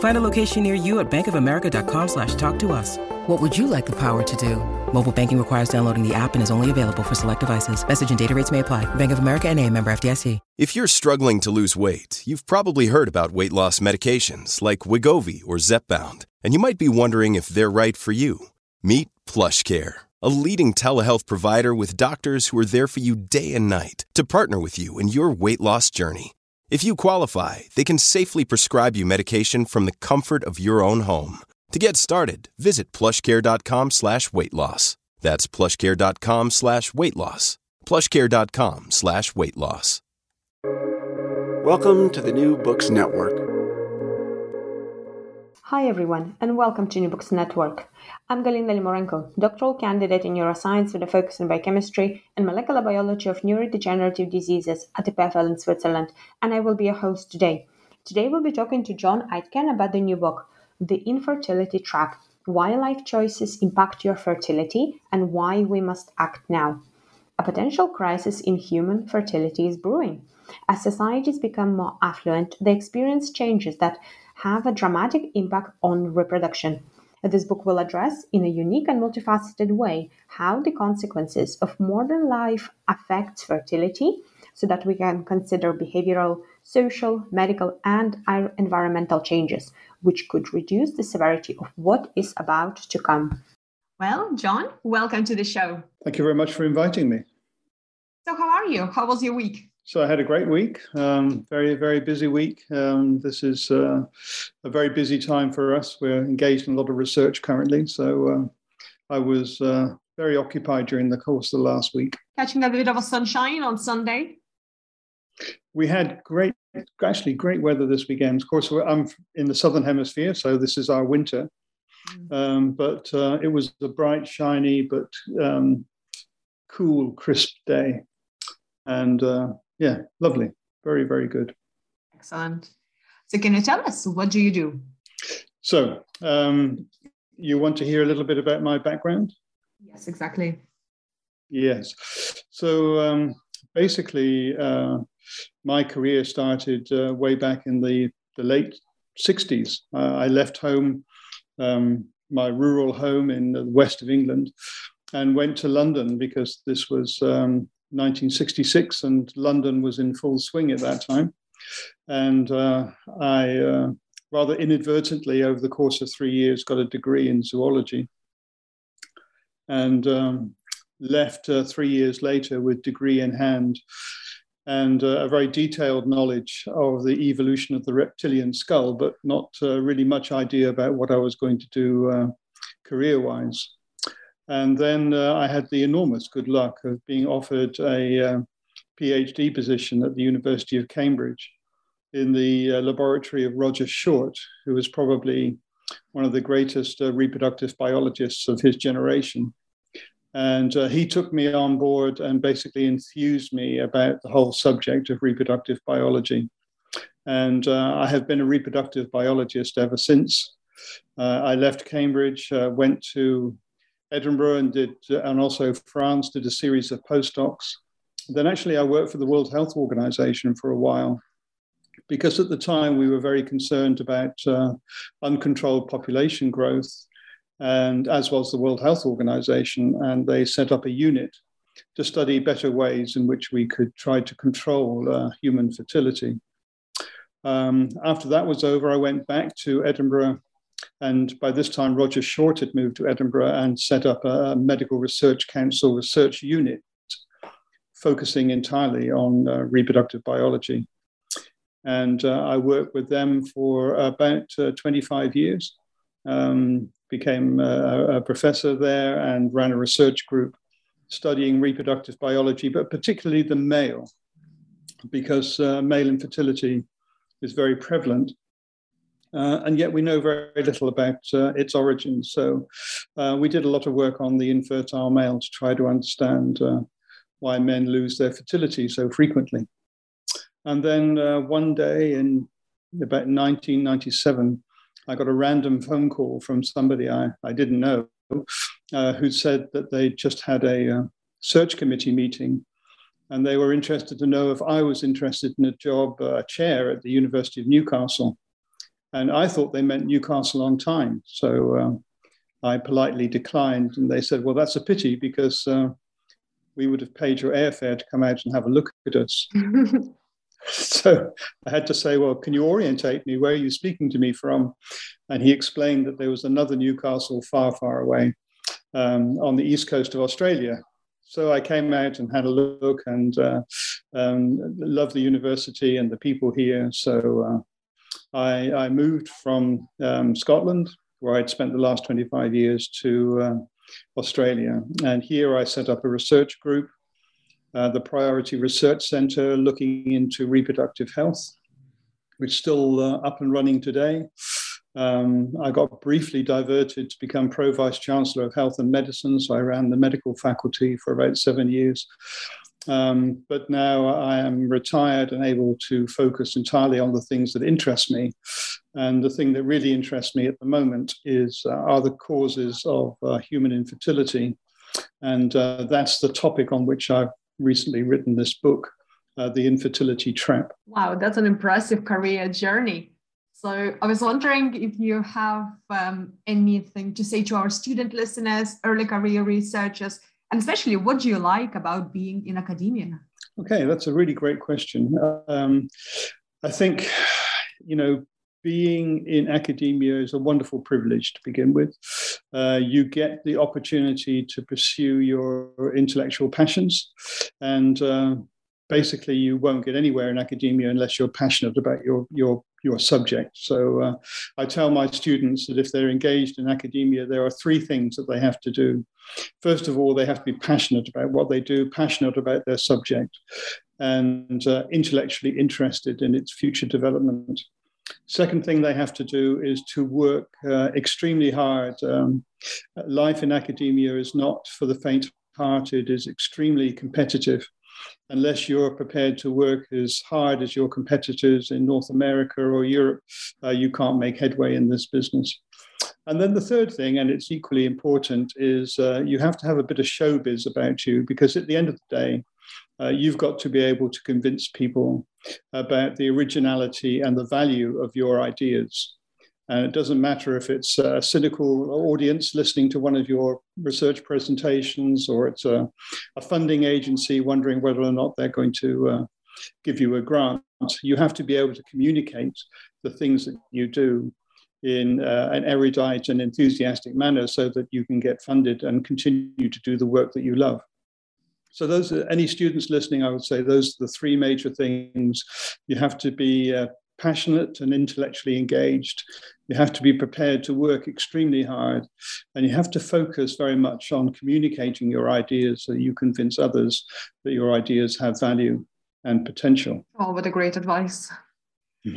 Find a location near you at bankofamerica.com slash talk to us. What would you like the power to do? Mobile banking requires downloading the app and is only available for select devices. Message and data rates may apply. Bank of America and a member FDIC. If you're struggling to lose weight, you've probably heard about weight loss medications like Wegovy or Zepbound, and you might be wondering if they're right for you. Meet PlushCare, a leading telehealth provider with doctors who are there for you day and night to partner with you in your weight loss journey. If you qualify, they can safely prescribe you medication from the comfort of your own home. To get started, visit plushcare.com slash weight loss. That's plushcare.com slash weight loss. Plushcare.com slash weight loss. Welcome to the New Books Network. Hi everyone, and welcome to New Books Network. I'm Galina Limorenko, doctoral candidate in neuroscience with a focus on biochemistry and molecular biology of neurodegenerative diseases at EPFL in Switzerland, and I will be your host today. Today we'll be talking to John Aitken about the new book, The Infertility Trap Why Life Choices Impact Your Fertility and Why We Must Act Now. A potential crisis in human fertility is brewing. As societies become more affluent, they experience changes that have a dramatic impact on reproduction. This book will address, in a unique and multifaceted way, how the consequences of modern life affects fertility so that we can consider behavioral, social, medical, and environmental changes, which could reduce the severity of what is about to come. Well, John, welcome to the show. Thank you very much for inviting me. So, how are you? How was your week? So I had a great week, um, very, very busy week. Um, this is uh, a very busy time for us. We're engaged in a lot of research currently. So uh, I was uh, very occupied during the course of the last week. Catching a bit of a sunshine on Sunday? We had great, actually great weather this weekend. Of course, I'm in the Southern Hemisphere, so this is our winter. Mm. Um, but uh, it was a bright, shiny, but um, cool, crisp day. And uh, yeah, lovely. Very, very good. Excellent. So, can you tell us what do you do? So, um, you want to hear a little bit about my background? Yes, exactly. Yes. So, um, basically, uh, my career started uh, way back in the, the late 60s. Uh, I left home, um, my rural home in the west of England, and went to London because this was um, 1966, and London was in full swing at that time. And uh, I, uh, rather inadvertently, over the course of three years, got a degree in zoology. And um, left uh, three years later with degree in hand and uh, a very detailed knowledge of the evolution of the reptilian skull, but not uh, really much idea about what I was going to do uh, career wise. And then uh, I had the enormous good luck of being offered a uh, PhD position at the University of Cambridge in the uh, laboratory of Roger Short, who was probably one of the greatest uh, reproductive biologists of his generation. And uh, he took me on board and basically enthused me about the whole subject of reproductive biology. And uh, I have been a reproductive biologist ever since. I left Cambridge, went to Edinburgh and did, and also France, did a series of postdocs. Then actually, I worked for the World Health Organization for a while because at the time we were very concerned about uh, uncontrolled population growth, and as was the World Health Organization, and they set up a unit to study better ways in which we could try to control uh, human fertility. Um, after that was over, I went back to Edinburgh and by this time, Roger Short had moved to Edinburgh and set up a medical research council research unit focusing entirely on uh, reproductive biology. And uh, I worked with them for about uh, 25 years, um, became a, a, professor there and ran a research group studying reproductive biology, but particularly the male, because uh, male infertility is very prevalent. Uh, and yet we know very little about uh, its origins. So uh, we did a lot of work on the infertile male to try to understand uh, why men lose their fertility so frequently. And then uh, one day in about 1997, I got a random phone call from somebody I, I didn't know uh, who said that they just had a search committee meeting and they were interested to know if I was interested in a job, a chair at the University of Newcastle. And I thought they meant Newcastle on Tyne. So um, I politely declined. And they said, well, that's a pity because uh, we would have paid your airfare to come out and have a look at us. so I had to say, well, can you orientate me? Where are you speaking to me from? And he explained that there was another Newcastle far, far away um, on the east coast of Australia. So I came out and had a look and uh, um, loved the university and the people here. So uh, I, I moved from um, Scotland, where I'd spent the last 25 years, to uh, Australia. And here I set up a research group, uh, the Priority Research Centre, looking into reproductive health, which is still uh, up and running today. Um, I got briefly diverted to become Pro Vice Chancellor of Health and Medicine, so I ran the medical faculty for about seven years. Um, but now I am retired and able to focus entirely on the things that interest me. And the thing that really interests me at the moment is uh, are the causes of uh, human infertility. And uh, that's the topic on which I've recently written this book, uh, The Infertility Trap. Wow, that's an impressive career journey. So I was wondering if you have um, anything to say to our student listeners, early career researchers, and especially what do you like about being in academia? Okay, that's a really great question. Um, I think, you know, being in academia is a wonderful privilege to begin with. Uh, you get the opportunity to pursue your intellectual passions, and uh, basically, you won't get anywhere in academia unless you're passionate about your your your subject. So uh, I tell my students that if they're engaged in academia, there are three things that they have to do. First of all, they have to be passionate about what they do, passionate about their subject, and uh, intellectually interested in its future development. Second thing they have to do is to work uh, extremely hard. Um, life in academia is not for the faint hearted, is extremely competitive unless you're prepared to work as hard as your competitors in North America or Europe, uh, you can't make headway in this business. And then the third thing, and it's equally important, is uh, you have to have a bit of showbiz about you because at the end of the day, uh, you've got to be able to convince people about the originality and the value of your ideas. And it doesn't matter if it's a cynical audience listening to one of your research presentations or it's a, a funding agency wondering whether or not they're going to uh, give you a grant. You have to be able to communicate the things that you do in uh, an erudite and enthusiastic manner so that you can get funded and continue to do the work that you love. So those are any students listening, I would say those are the three major things. You have to be uh, passionate and intellectually engaged. You have to be prepared to work extremely hard. And you have to focus very much on communicating your ideas so you convince others that your ideas have value and potential. Oh, what a great advice.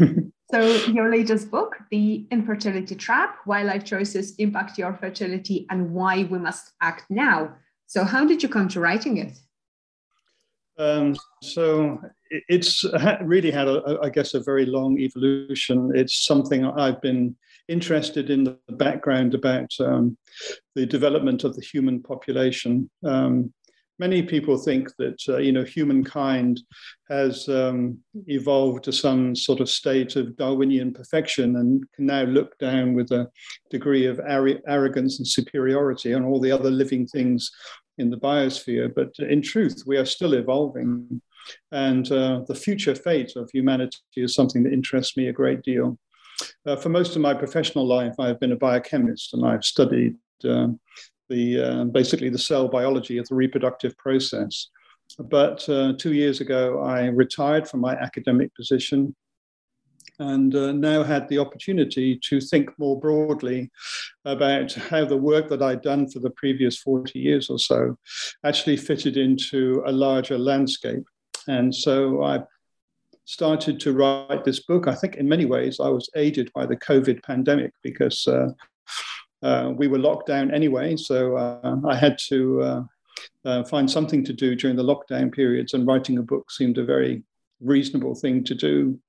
so, your latest book, The Infertility Trap Why Life Choices Impact Your Fertility and Why We Must Act Now. So, how did you come to writing it? Um, so it's really had, a, I guess, a very long evolution. It's something I've been interested in the background about um, the development of the human population. Um, many people think that uh, you know humankind has um, evolved to some sort of state of Darwinian perfection and can now look down with a degree of ar- arrogance and superiority on all the other living things in the biosphere. But in truth, we are still evolving. And uh, the future fate of humanity is something that interests me a great deal. Uh, for most of my professional life, I've been a biochemist and I've studied uh, the, uh, basically the cell biology of the reproductive process. But uh, two years ago, I retired from my academic position and uh, now had the opportunity to think more broadly about how the work that I'd done for the previous 40 years or so actually fitted into a larger landscape. And so I started to write this book. I think in many ways I was aided by the COVID pandemic because uh, uh, we were locked down anyway. So uh, I had to uh, uh, find something to do during the lockdown periods, and writing a book seemed a very reasonable thing to do.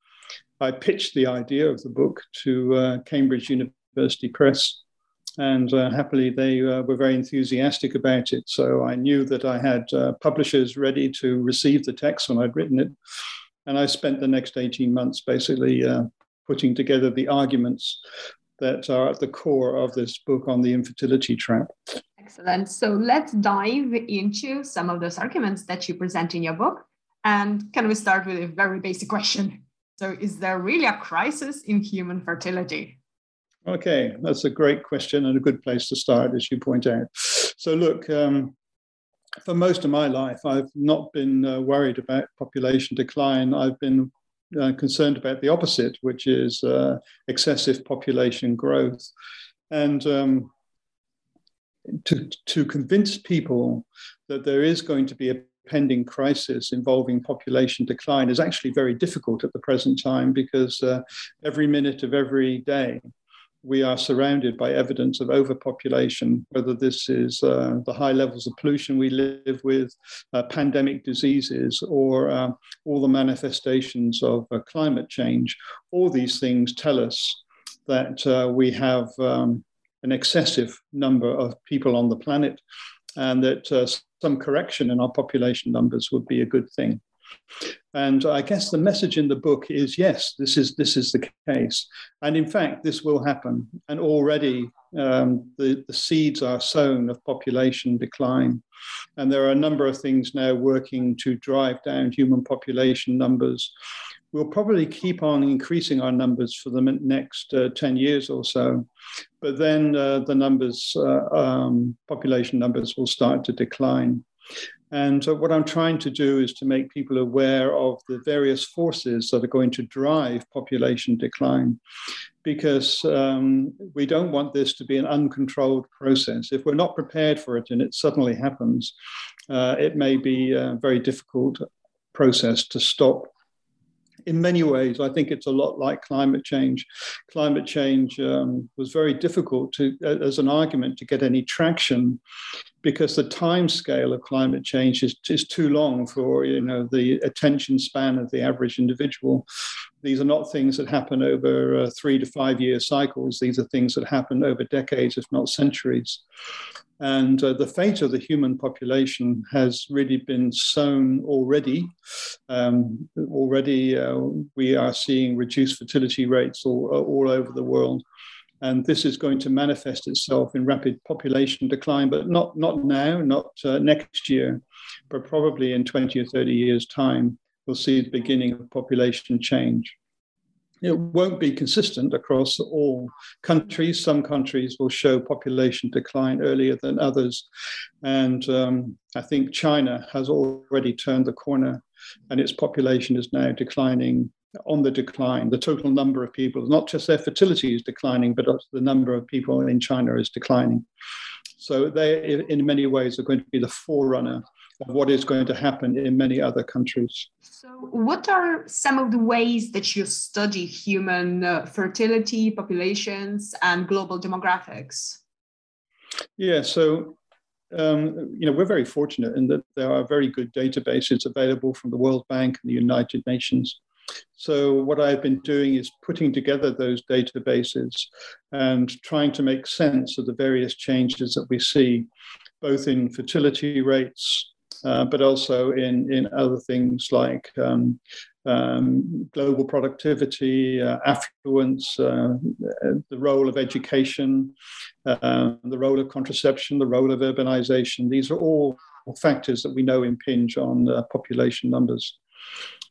I pitched the idea of the book to uh, Cambridge University Press, and uh, happily they uh, were very enthusiastic about it. So I knew that I had uh, publishers ready to receive the text when I'd written it. And I spent the next 18 months basically uh, putting together the arguments that are at the core of this book on the infertility trap. Excellent. So let's dive into some of those arguments that you present in your book. And can we start with a very basic question? So, is there really a crisis in human fertility? Okay, that's a great question and a good place to start, as you point out. So, look, um, for most of my life, I've not been uh, worried about population decline. I've been uh, concerned about the opposite, which is uh, excessive population growth. And um, to, to convince people that there is going to be a pending crisis involving population decline is actually very difficult at the present time because uh, every minute of every day we are surrounded by evidence of overpopulation, whether this is uh, the high levels of pollution we live with, uh, pandemic diseases, or uh, all the manifestations of uh, climate change. All these things tell us that uh, we have um, an excessive number of people on the planet and that uh, some correction in our population numbers would be a good thing. And I guess the message in the book is yes, this is this is the case, and in fact, this will happen. And already um, the, the seeds are sown of population decline, and there are a number of things now working to drive down human population numbers. We'll probably keep on increasing our numbers for the next uh, 10 years or so. But then uh, the numbers, uh, um, population numbers, will start to decline. And uh, what I'm trying to do is to make people aware of the various forces that are going to drive population decline, because um, we don't want this to be an uncontrolled process. If we're not prepared for it and it suddenly happens, uh, it may be a very difficult process to stop in many ways, I think it's a lot like climate change. Climate change um, was very difficult to, as an argument to get any traction because the time scale of climate change is, is too long for you know the attention span of the average individual. These are not things that happen over uh, three to five year cycles. These are things that happen over decades, if not centuries. And uh, the fate of the human population has really been sown already. Um, already, uh, we are seeing reduced fertility rates all, all over the world. And this is going to manifest itself in rapid population decline, but not, not now, not uh, next year, but probably in 20 or 30 years' time, we'll see the beginning of population change it won't be consistent across all countries. Some countries will show population decline earlier than others. And um, I think China has already turned the corner and its population is now declining on the decline. The total number of people, not just their fertility is declining, but the number of people in China is declining. So they, in many ways, are going to be the forerunner of what is going to happen in many other countries. So, what are some of the ways that you study human uh, fertility, populations, and global demographics? Yeah, so um, you know we're very fortunate in that there are very good databases available from the World Bank and the United Nations. So what I've been doing is putting together those databases and trying to make sense of the various changes that we see, both in fertility rates, uh, but also in, in other things like um, um, global productivity, uh, affluence, uh, the role of education, uh, the role of contraception, the role of urbanization. These are all factors that we know impinge on uh, population numbers.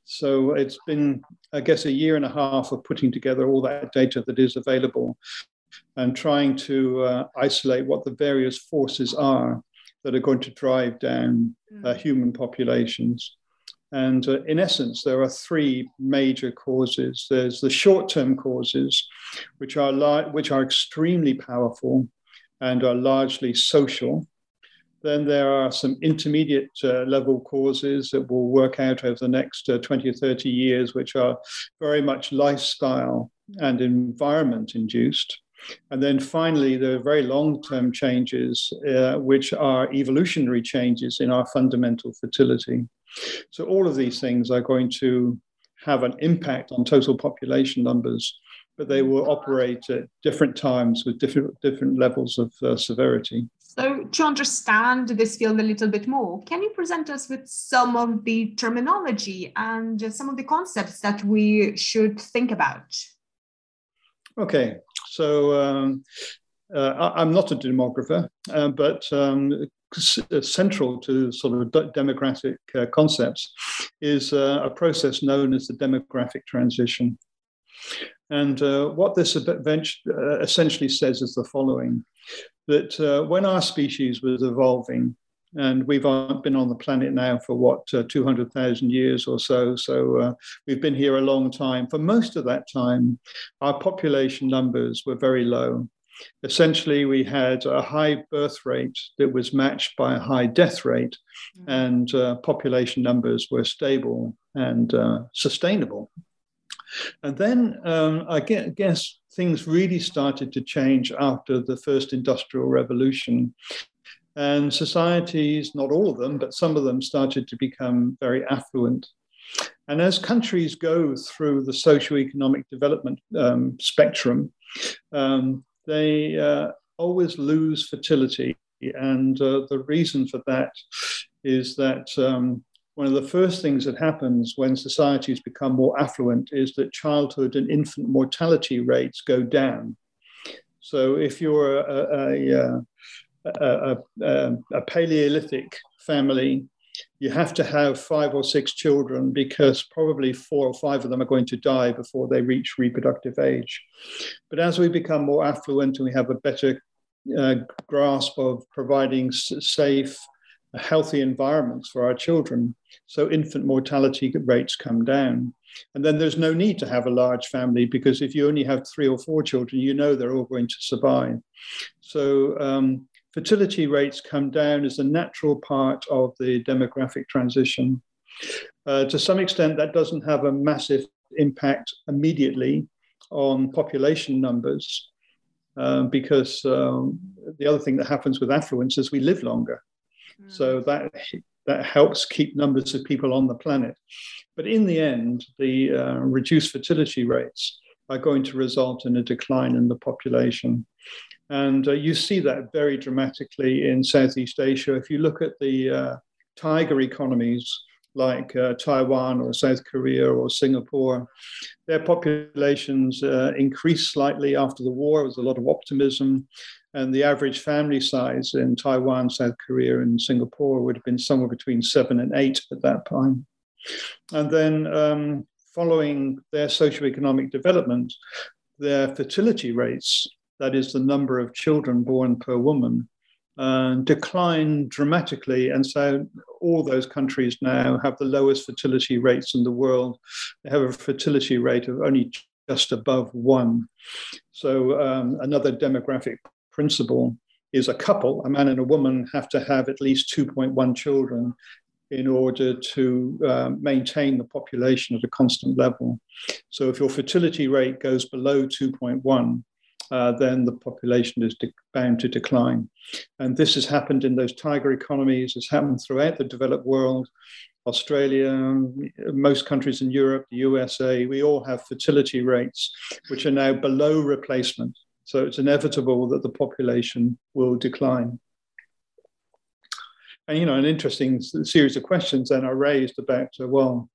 So it's been, I guess, a year and a half of putting together all that data that is available and trying to uh, isolate what the various forces are that are going to drive down uh, mm. human populations. And uh, in essence, there are three major causes. There's the short-term causes, which are which are extremely powerful and are largely social. Then there are some intermediate uh, level causes that will work out over the next uh, 20 or 30 years, which are very much lifestyle and environment induced. And then finally, there are very long term changes, uh, which are evolutionary changes in our fundamental fertility. So, all of these things are going to have an impact on total population numbers, but they will operate at different times with different, different levels of uh, severity. So, to understand this field a little bit more, can you present us with some of the terminology and some of the concepts that we should think about? Okay, so um, uh, I'm not a demographer, uh, but um, central to sort of demographic uh, concepts is uh, a process known as the demographic transition. And uh, what this uh, essentially says is the following that when our species was evolving, and we've been on the planet now for what uh, 200,000 years or so. So uh, we've been here a long time. For most of that time, our population numbers were very low. Essentially, we had a high birth rate that was matched by a high death rate, mm-hmm. and uh, population numbers were stable and uh, sustainable. And then um, I guess things really started to change after the first industrial revolution and societies, not all of them, but some of them started to become very affluent. And as countries go through the socio-economic development um, spectrum, um, they uh, always lose fertility. And uh, the reason for that is that um, one of the first things that happens when societies become more affluent is that childhood and infant mortality rates go down. So if you're a, a, a, a, a, Paleolithic family, you have to have five or six children because probably four or five of them are going to die before they reach reproductive age. But as we become more affluent and we have a better uh, grasp of providing safe, healthy environments for our children, so infant mortality rates come down. And then there's no need to have a large family because if you only have three or four children, you know they're all going to survive. So um, fertility rates come down as a natural part of the demographic transition. Uh, to some extent, that doesn't have a massive impact immediately on population numbers, uh, because um, the other thing that happens with affluence is we live longer. Mm. So that that helps keep numbers of people on the planet. But in the end, the uh, reduced fertility rates are going to result in a decline in the population. And uh, you see that very dramatically in Southeast Asia. If you look at the uh, tiger economies like uh, Taiwan or South Korea or Singapore, their populations uh, increased slightly after the war. There was a lot of optimism. And the average family size in Taiwan, South Korea, and Singapore would have been somewhere between seven and eight at that time. And then, um, following their socioeconomic development, their fertility rates that is the number of children born per woman, uh, declined dramatically. And so all those countries now have the lowest fertility rates in the world. They have a fertility rate of only just above one. So um, another demographic principle is a couple, a man and a woman, have to have at least 2.1 children in order to uh, maintain the population at a constant level. So if your fertility rate goes below 2.1, uh, then the population is de- bound to decline. And this has happened in those tiger economies, it's happened throughout the developed world. Australia, most countries in Europe, the USA, we all have fertility rates which are now below replacement. So it's inevitable that the population will decline. And you know, an interesting series of questions then are raised about, uh, well,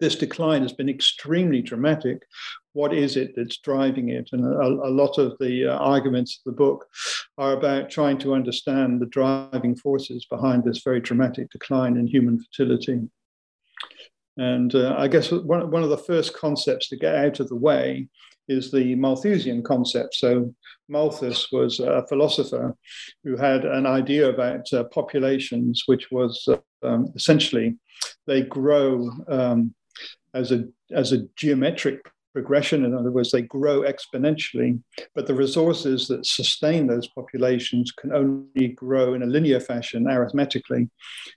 this decline has been extremely dramatic. What is it that's driving it? And a, a lot of the uh, arguments of the book are about trying to understand the driving forces behind this very dramatic decline in human fertility. And uh, I guess one, one of the first concepts to get out of the way is the Malthusian concept. So Malthus was a philosopher who had an idea about uh, populations, which was uh, um, essentially they grow um, as a as a geometric progression. In other words, they grow exponentially, but the resources that sustain those populations can only grow in a linear fashion arithmetically.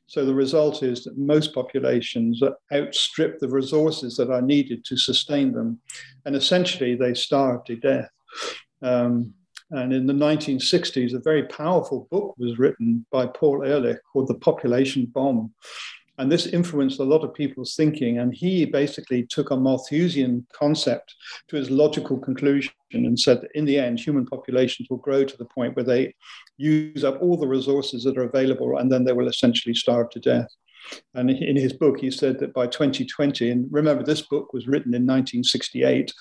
So the result is that most populations outstrip the resources that are needed to sustain them, and essentially they starve to death. Um, and in the 1960s, a very powerful book was written by Paul Ehrlich called The Population Bomb. And this influenced a lot of people's thinking. And he basically took a Malthusian concept to his logical conclusion and said that in the end, human populations will grow to the point where they use up all the resources that are available and then they will essentially starve to death. And in his book, he said that by 2020, and remember, this book was written in 1968,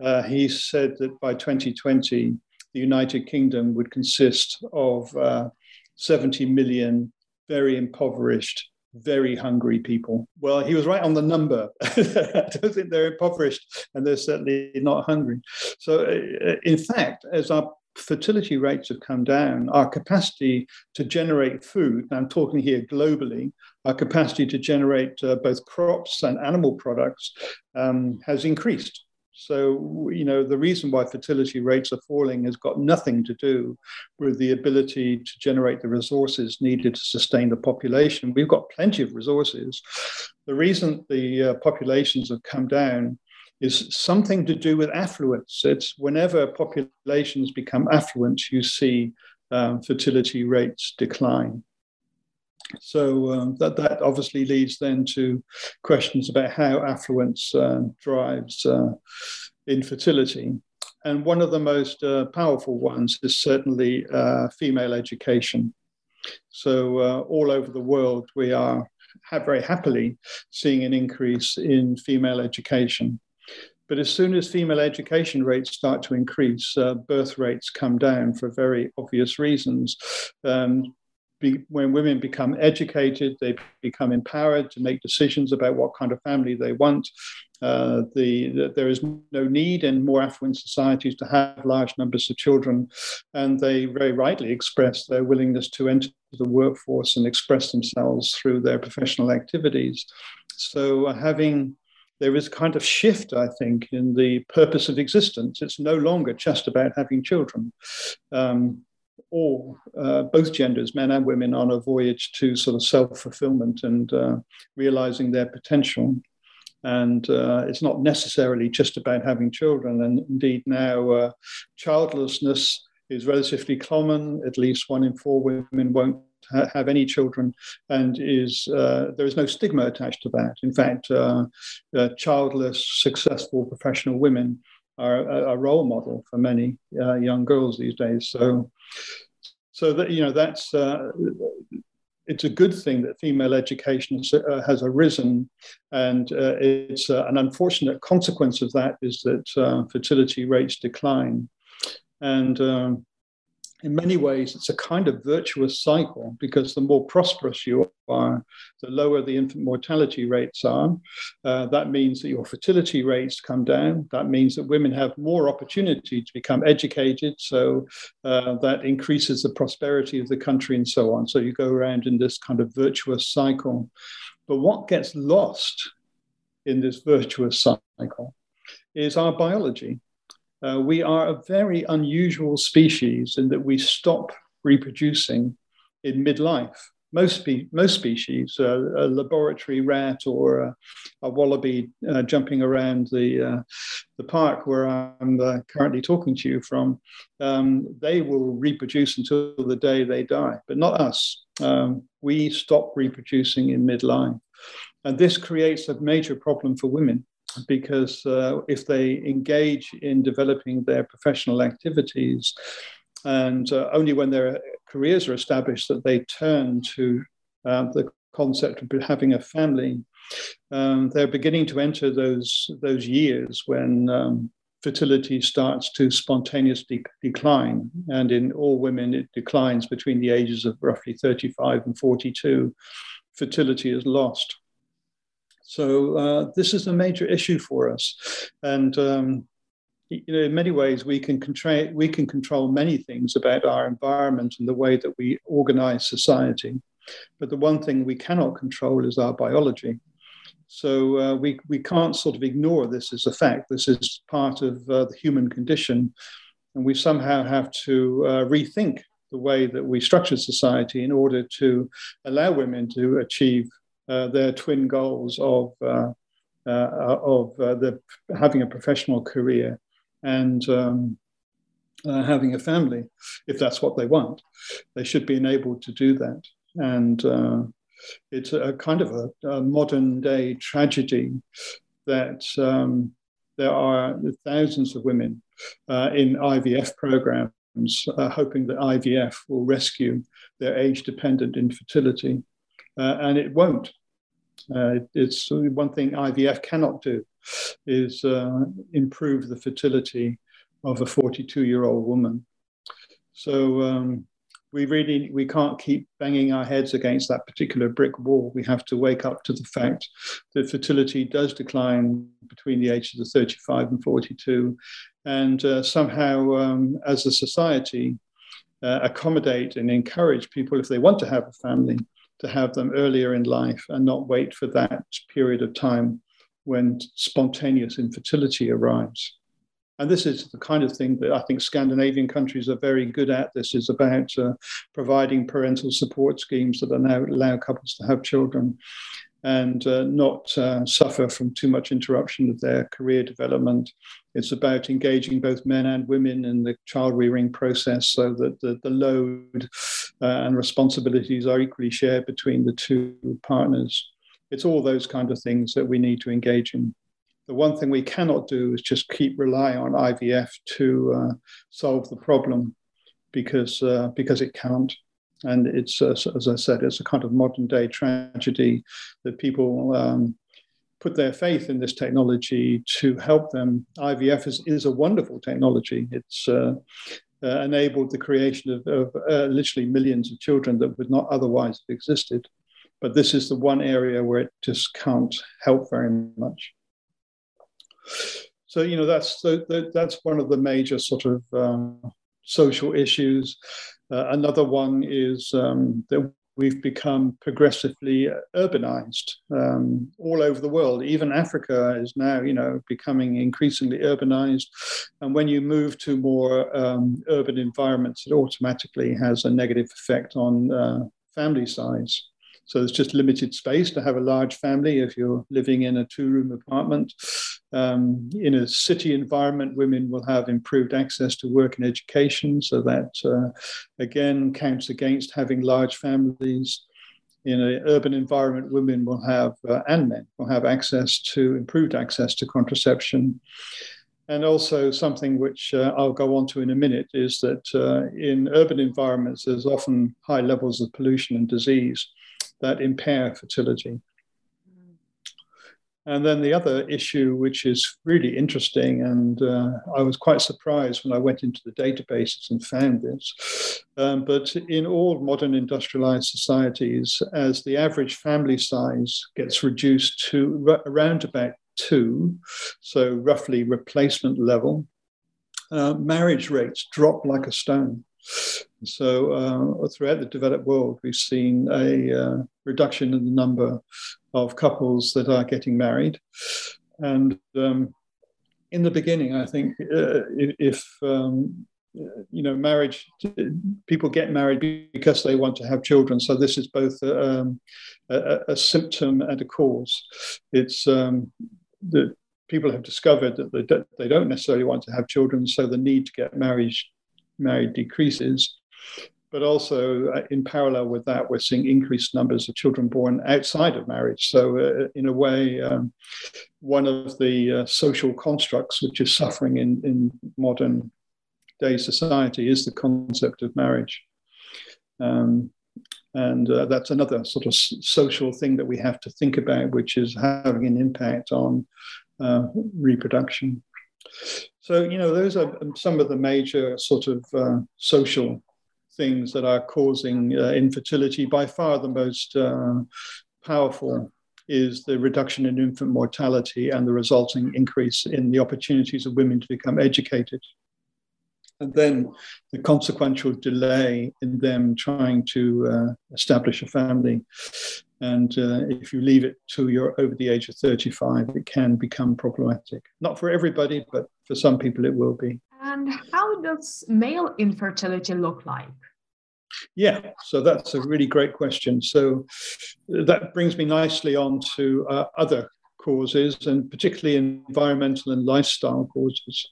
uh, he said that by 2020, the United Kingdom would consist of uh, 70 million very impoverished very hungry people. Well, he was right on the number. I don't think they're impoverished and they're certainly not hungry. So, uh, in fact, as our fertility rates have come down, our capacity to generate food, and I'm talking here globally, our capacity to generate uh, both crops and animal products um, has increased. So, you know, the reason why fertility rates are falling has got nothing to do with the ability to generate the resources needed to sustain the population. We've got plenty of resources. The reason the uh, populations have come down is something to do with affluence. It's whenever populations become affluent, you see um, fertility rates decline. So um, that that obviously leads then to questions about how affluence uh, drives uh, infertility. And one of the most uh, powerful ones is certainly uh, female education. So uh, all over the world, we are very happily seeing an increase in female education. But as soon as female education rates start to increase, uh, birth rates come down for very obvious reasons. Um, be, when women become educated, they become empowered to make decisions about what kind of family they want. Uh, the, the, there is no need in more affluent societies to have large numbers of children, and they very rightly express their willingness to enter the workforce and express themselves through their professional activities. So, uh, having there is a kind of shift, I think, in the purpose of existence. It's no longer just about having children. Um, all, uh, both genders, men and women, on a voyage to sort of self fulfillment and uh, realizing their potential. And uh, it's not necessarily just about having children. And indeed, now uh, childlessness is relatively common. At least one in four women won't ha- have any children, and is uh, there is no stigma attached to that. In fact, uh, childless, successful professional women are a, a role model for many uh, young girls these days. So, so that you know that's uh, it's a good thing that female education has, uh, arisen, and uh, it's uh, an unfortunate consequence of that is that uh, fertility rates decline, and um, in many ways, it's a kind of virtuous cycle because the more prosperous you are, the lower the infant mortality rates are. Uh, that means that your fertility rates come down. That means that women have more opportunity to become educated. So uh, that increases the prosperity of the country and so on. So you go around in this kind of virtuous cycle. But what gets lost in this virtuous cycle is our biology. Uh, we are a very unusual species in that we stop reproducing in midlife. Most, spe- most species, uh, a laboratory rat or a, a wallaby uh, jumping around the, uh, the park where I'm uh, currently talking to you from, um, they will reproduce until the day they die, but not us. Um, we stop reproducing in midlife. And this creates a major problem for women because uh, if they engage in developing their professional activities, and uh, only when their careers are established that they turn to uh, the concept of having a family, um, they're beginning to enter those those years when um, fertility starts to spontaneously decline. And in all women, it declines between the ages of roughly 35 and 42. Fertility is lost. So uh, this is a major issue for us, and um, you know, in many ways, we can control we can control many things about our environment and the way that we organize society. But the one thing we cannot control is our biology. So uh, we we can't sort of ignore this as a fact. This is part of uh, the human condition, and we somehow have to uh, rethink the way that we structure society in order to allow women to achieve their twin goals of uh, uh, of the having a professional career and um, uh, having a family, if that's what they want. They should be enabled to do that. And uh, it's a kind of a, a modern day tragedy that um, there are thousands of women uh, in IVF programs uh, hoping that IVF will rescue their age dependent infertility. Uh, and it won't. Uh, it's one thing IVF cannot do is uh, improve the fertility of a 42 year old woman. So um, we really we can't keep banging our heads against that particular brick wall. We have to wake up to the fact that fertility does decline between the ages of 35 and 42, and uh, somehow um, as a society uh, accommodate and encourage people if they want to have a family to have them earlier in life and not wait for that period of time when spontaneous infertility arrives. And this is the kind of thing that I think Scandinavian countries are very good at. This is about uh, providing parental support schemes that now allow couples to have children and uh, not uh, suffer from too much interruption of their career development. It's about engaging both men and women in the child rearing process so that the, the load uh, and responsibilities are equally shared between the two partners. It's all those kind of things that we need to engage in. The one thing we cannot do is just keep relying on IVF to uh, solve the problem because, uh, because it can't. And it's, uh, as I said, it's a kind of modern day tragedy that people um, put their faith in this technology to help them. IVF is, is a wonderful technology. It's uh, uh, enabled the creation of, of uh, literally millions of children that would not otherwise have existed. But this is the one area where it just can't help very much. So you know that's that's one of the major sort of um, social issues. Uh, another one is um, that we've become progressively urbanized um, all over the world. Even Africa is now, you know, becoming increasingly urbanized. And when you move to more um, urban environments, it automatically has a negative effect on uh, family size. So there's just limited space to have a large family if you're living in a two room apartment. Um, in a city environment, women will have improved access to work and education. So that, uh, again, counts against having large families. In an urban environment, women will have, uh, and men will have access to improved access to contraception. And also, something which uh, I'll go on to in a minute is that uh, in urban environments, there's often high levels of pollution and disease that impair fertility. And then the other issue, which is really interesting, and uh, I was quite surprised when I went into the databases and found this. Um, but in all modern industrialized societies, as the average family size gets reduced to r- around about two, so roughly replacement level, uh, marriage rates drop like a stone. So uh, throughout the developed world, we've seen a uh, reduction in the number of couples that are getting married. And um, in the beginning, I think uh, if um, you know marriage, people get married because they want to have children. So this is both um, a, a, symptom and a cause. It's um, that people have discovered that they don't, they don't necessarily want to have children, so the need to get married married decreases. But also, uh, in parallel with that, we're seeing increased numbers of children born outside of marriage. So, uh, in a way, um, one of the uh, social constructs which is suffering in, in modern day society is the concept of marriage. Um, and uh, that's another sort of social thing that we have to think about, which is having an impact on uh, reproduction. So, you know, those are some of the major sort of uh, social things that are causing uh, infertility. By far, the most uh, powerful is the reduction in infant mortality and the resulting increase in the opportunities of women to become educated. And then the consequential delay in them trying to uh, establish a family. And uh, if you leave it till you're over the age of 35, it can become problematic. Not for everybody, but for some people it will be. And how does male infertility look like? Yeah, so that's a really great question. So that brings me nicely on to uh, other causes, and particularly environmental and lifestyle causes.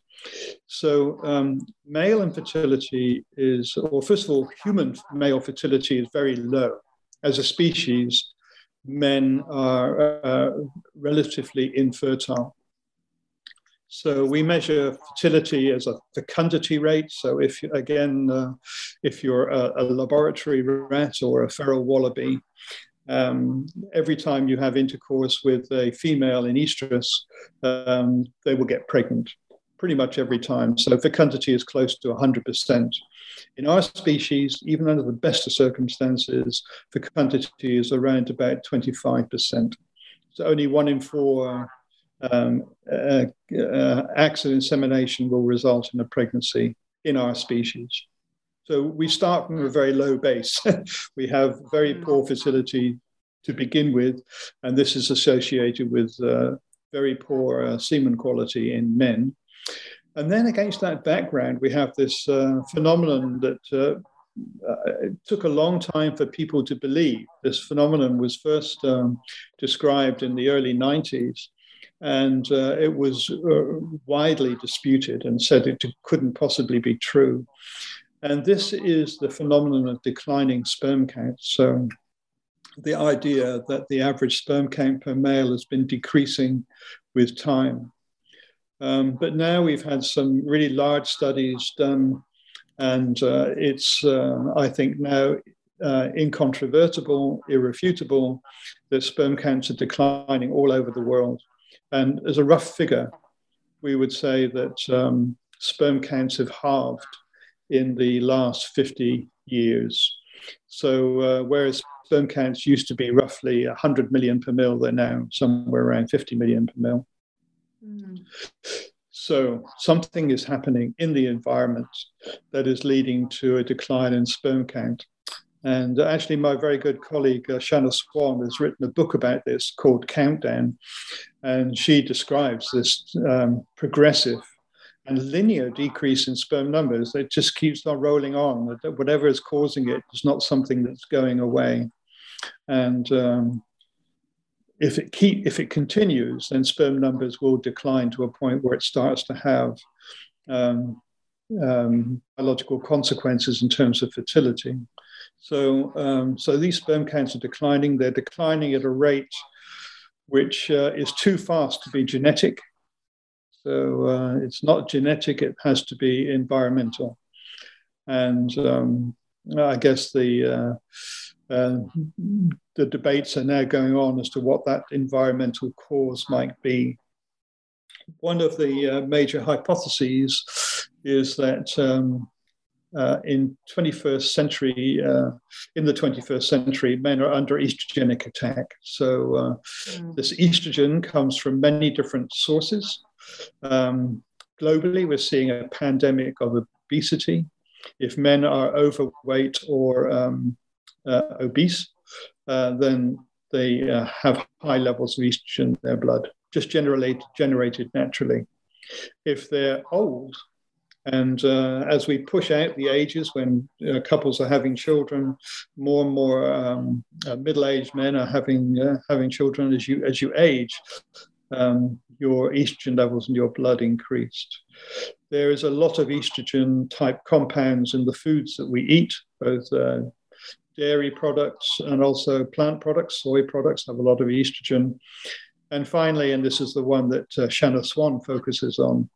So, um, male infertility is, or first of all, human male fertility is very low. As a species, men are uh, relatively infertile. So we measure fertility as a fecundity rate. So if again, uh, if you're a, a, laboratory rat or a feral wallaby, um, every time you have intercourse with a female in estrus, um, they will get pregnant pretty much every time. So fecundity is close to 100%. In our species, even under the best of circumstances, fecundity is around about 25%. So only one in four um, uh, uh, acts of insemination will result in a pregnancy in our species. So we start from a very low base. we have very mm. poor fertility to begin with, and this is associated with uh, very poor uh, semen quality in men. And then against that background, we have this uh, phenomenon that uh, uh, it took a long time for people to believe. This phenomenon was first um, described in the early 90s, and uh, it was uh, widely disputed and said it couldn't possibly be true. And this is the phenomenon of declining sperm count. So, the idea that the average sperm count per male has been decreasing with time. Um, but now we've had some really large studies done, and uh, it's, uh, I think, now uh, incontrovertible, irrefutable that sperm counts are declining all over the world. And as a rough figure, we would say that um, sperm counts have halved in the last 50 years. So, uh, whereas sperm counts used to be roughly 100 million per mil, they're now somewhere around 50 million per mil. Mm. So, something is happening in the environment that is leading to a decline in sperm count. And actually, my very good colleague, uh, Shanna Swan, has written a book about this called Countdown. And she describes this um, progressive and linear decrease in sperm numbers. It just keeps on rolling on. That Whatever is causing it is not something that's going away. And um, if it keep if it continues, then sperm numbers will decline to a point where it starts to have um, um, biological consequences in terms of fertility. So, um, so these sperm counts are declining. They're declining at a rate which uh, is too fast to be genetic. So uh, it's not genetic; it has to be environmental. And um, I guess the uh, uh, the debates are now going on as to what that environmental cause might be. One of the uh, major hypotheses is that um, uh, in 21st century, uh, in the 21st century, men are under estrogenic attack. So uh, mm. this estrogen comes from many different sources. Um, globally, we're seeing a pandemic of obesity. If men are overweight or um, uh, obese, uh, then they uh, have high levels of estrogen in their blood, just generally generated naturally. If they're old, and uh, as we push out the ages when uh, couples are having children, more and more um, uh, middle-aged men are having uh, having children as you as you age. Um, your estrogen levels in your blood increased. There is a lot of estrogen type compounds in the foods that we eat, both uh, dairy products and also plant products. Soy products have a lot of estrogen. And finally, and this is the one that uh, Shanna Swan focuses on,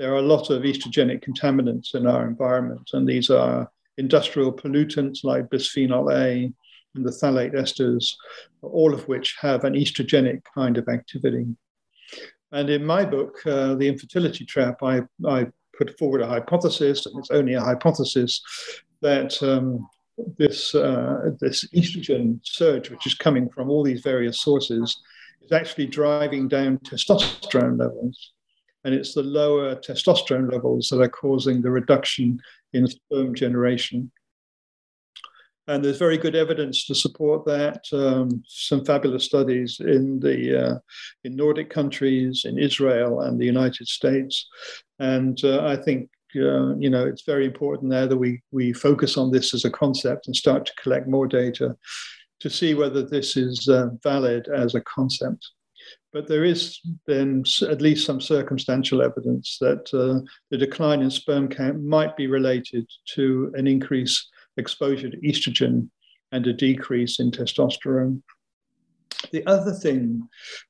there are a lot of estrogenic contaminants in our environment, and these are industrial pollutants like bisphenol A and the phthalate esters, all of which have an estrogenic kind of activity. And in my book, uh, The Infertility Trap, I, I put forward a hypothesis, and it's only a hypothesis, that um, this, uh, this estrogen surge, which is coming from all these various sources, is actually driving down testosterone levels. And it's the lower testosterone levels that are causing the reduction in sperm generation. And there's very good evidence to support that. Um, some fabulous studies in the uh, in Nordic countries, in Israel, and the United States. And uh, I think uh, you know it's very important there that we we focus on this as a concept and start to collect more data to see whether this is uh, valid as a concept. But there is then at least some circumstantial evidence that uh, the decline in sperm count might be related to an increase exposure to estrogen and a decrease in testosterone. The other thing,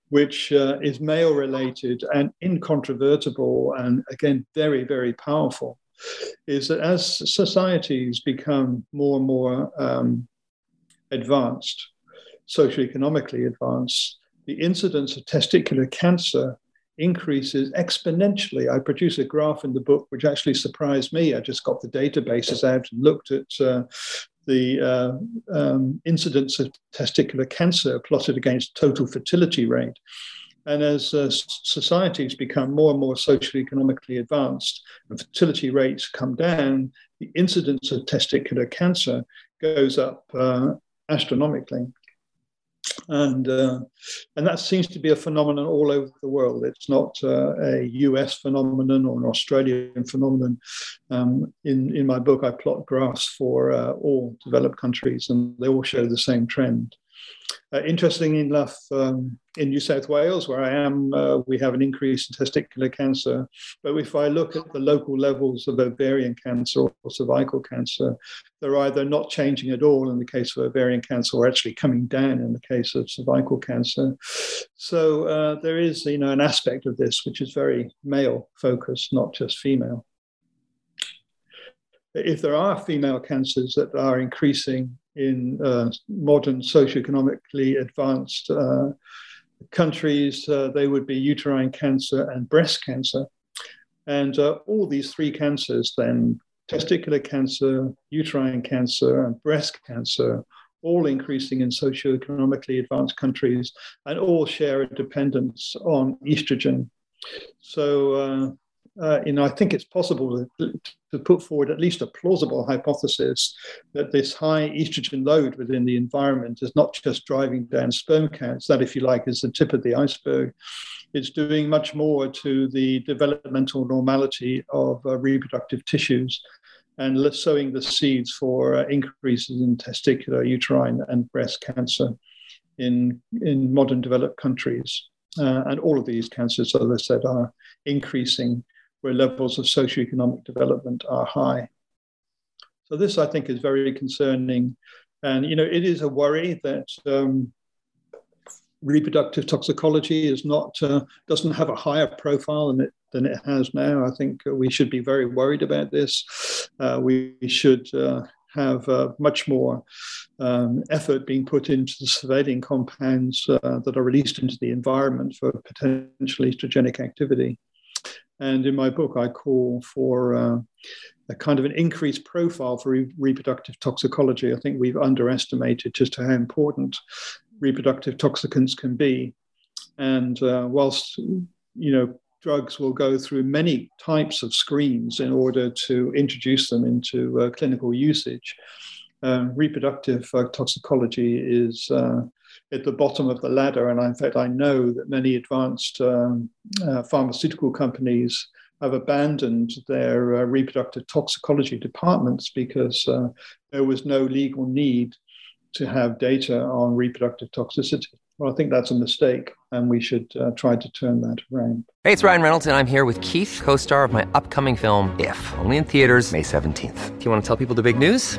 which uh, is male related and incontrovertible, and again, very, very powerful, is that as societies become more and more um, advanced, socioeconomically advanced, the incidence of testicular cancer increases exponentially. I produce a graph in the book which actually surprised me. I just got the databases out and looked at uh, the uh, um, incidence of testicular cancer plotted against total fertility rate. And as uh, societies become more and more socially economically advanced and fertility rates come down, the incidence of testicular cancer goes up uh, astronomically. And, uh, and that seems to be a phenomenon all over the world. It's not uh, a US phenomenon or an Australian phenomenon. Um, in, in my book, I plot graphs for uh, all developed countries, and they all show the same trend. Uh, interestingly enough, um, in New South Wales, where I am, uh, we have an increase in testicular cancer. But if I look at the local levels of ovarian cancer or cervical cancer, they're either not changing at all in the case of ovarian cancer or actually coming down in the case of cervical cancer. So uh, there is, you know, an aspect of this which is very male focused, not just female if there are female cancers that are increasing in uh, modern socioeconomically advanced uh, countries, uh, they would be uterine cancer and breast cancer. And uh, all these three cancers, then testicular cancer, uterine cancer, and breast cancer, all increasing in socioeconomically advanced countries and all share a dependence on estrogen. So, uh, you know, I think it's possible to, to, put forward at least a plausible hypothesis that this high estrogen load within the environment is not just driving down sperm counts, that, if you like, is the tip of the iceberg. It's doing much more to the developmental normality of uh, reproductive tissues and sowing the seeds for uh, increases in testicular, uterine, and breast cancer in, in modern developed countries. Uh, and all of these cancers, as I said, are increasing where levels of socioeconomic development are high. So this, I think, is very concerning, and you know, it is a worry that um, reproductive toxicology is not uh, doesn't have a higher profile than it than it has now. I think we should be very worried about this. Uh, we, should uh, have uh, much more um, effort being put into the surveilling compounds uh, that are released into the environment for potential estrogenic activity. And in my book, I call for uh, a kind of an increased profile for re- reproductive toxicology. I think we've underestimated just how important reproductive toxicants can be. And uh, whilst, you know, drugs will go through many types of screens in order to introduce them into uh, clinical usage, uh, reproductive uh, toxicology is uh, at the bottom of the ladder. And in fact, I know that many advanced um, uh, pharmaceutical companies have abandoned their uh, reproductive toxicology departments because uh, there was no legal need to have data on reproductive toxicity. Well, I think that's a mistake, and we should uh, try to turn that around. Hey, it's Ryan Reynolds, and I'm here with Keith, co star of my upcoming film, If, only in theaters, May 17th. Do you want to tell people the big news?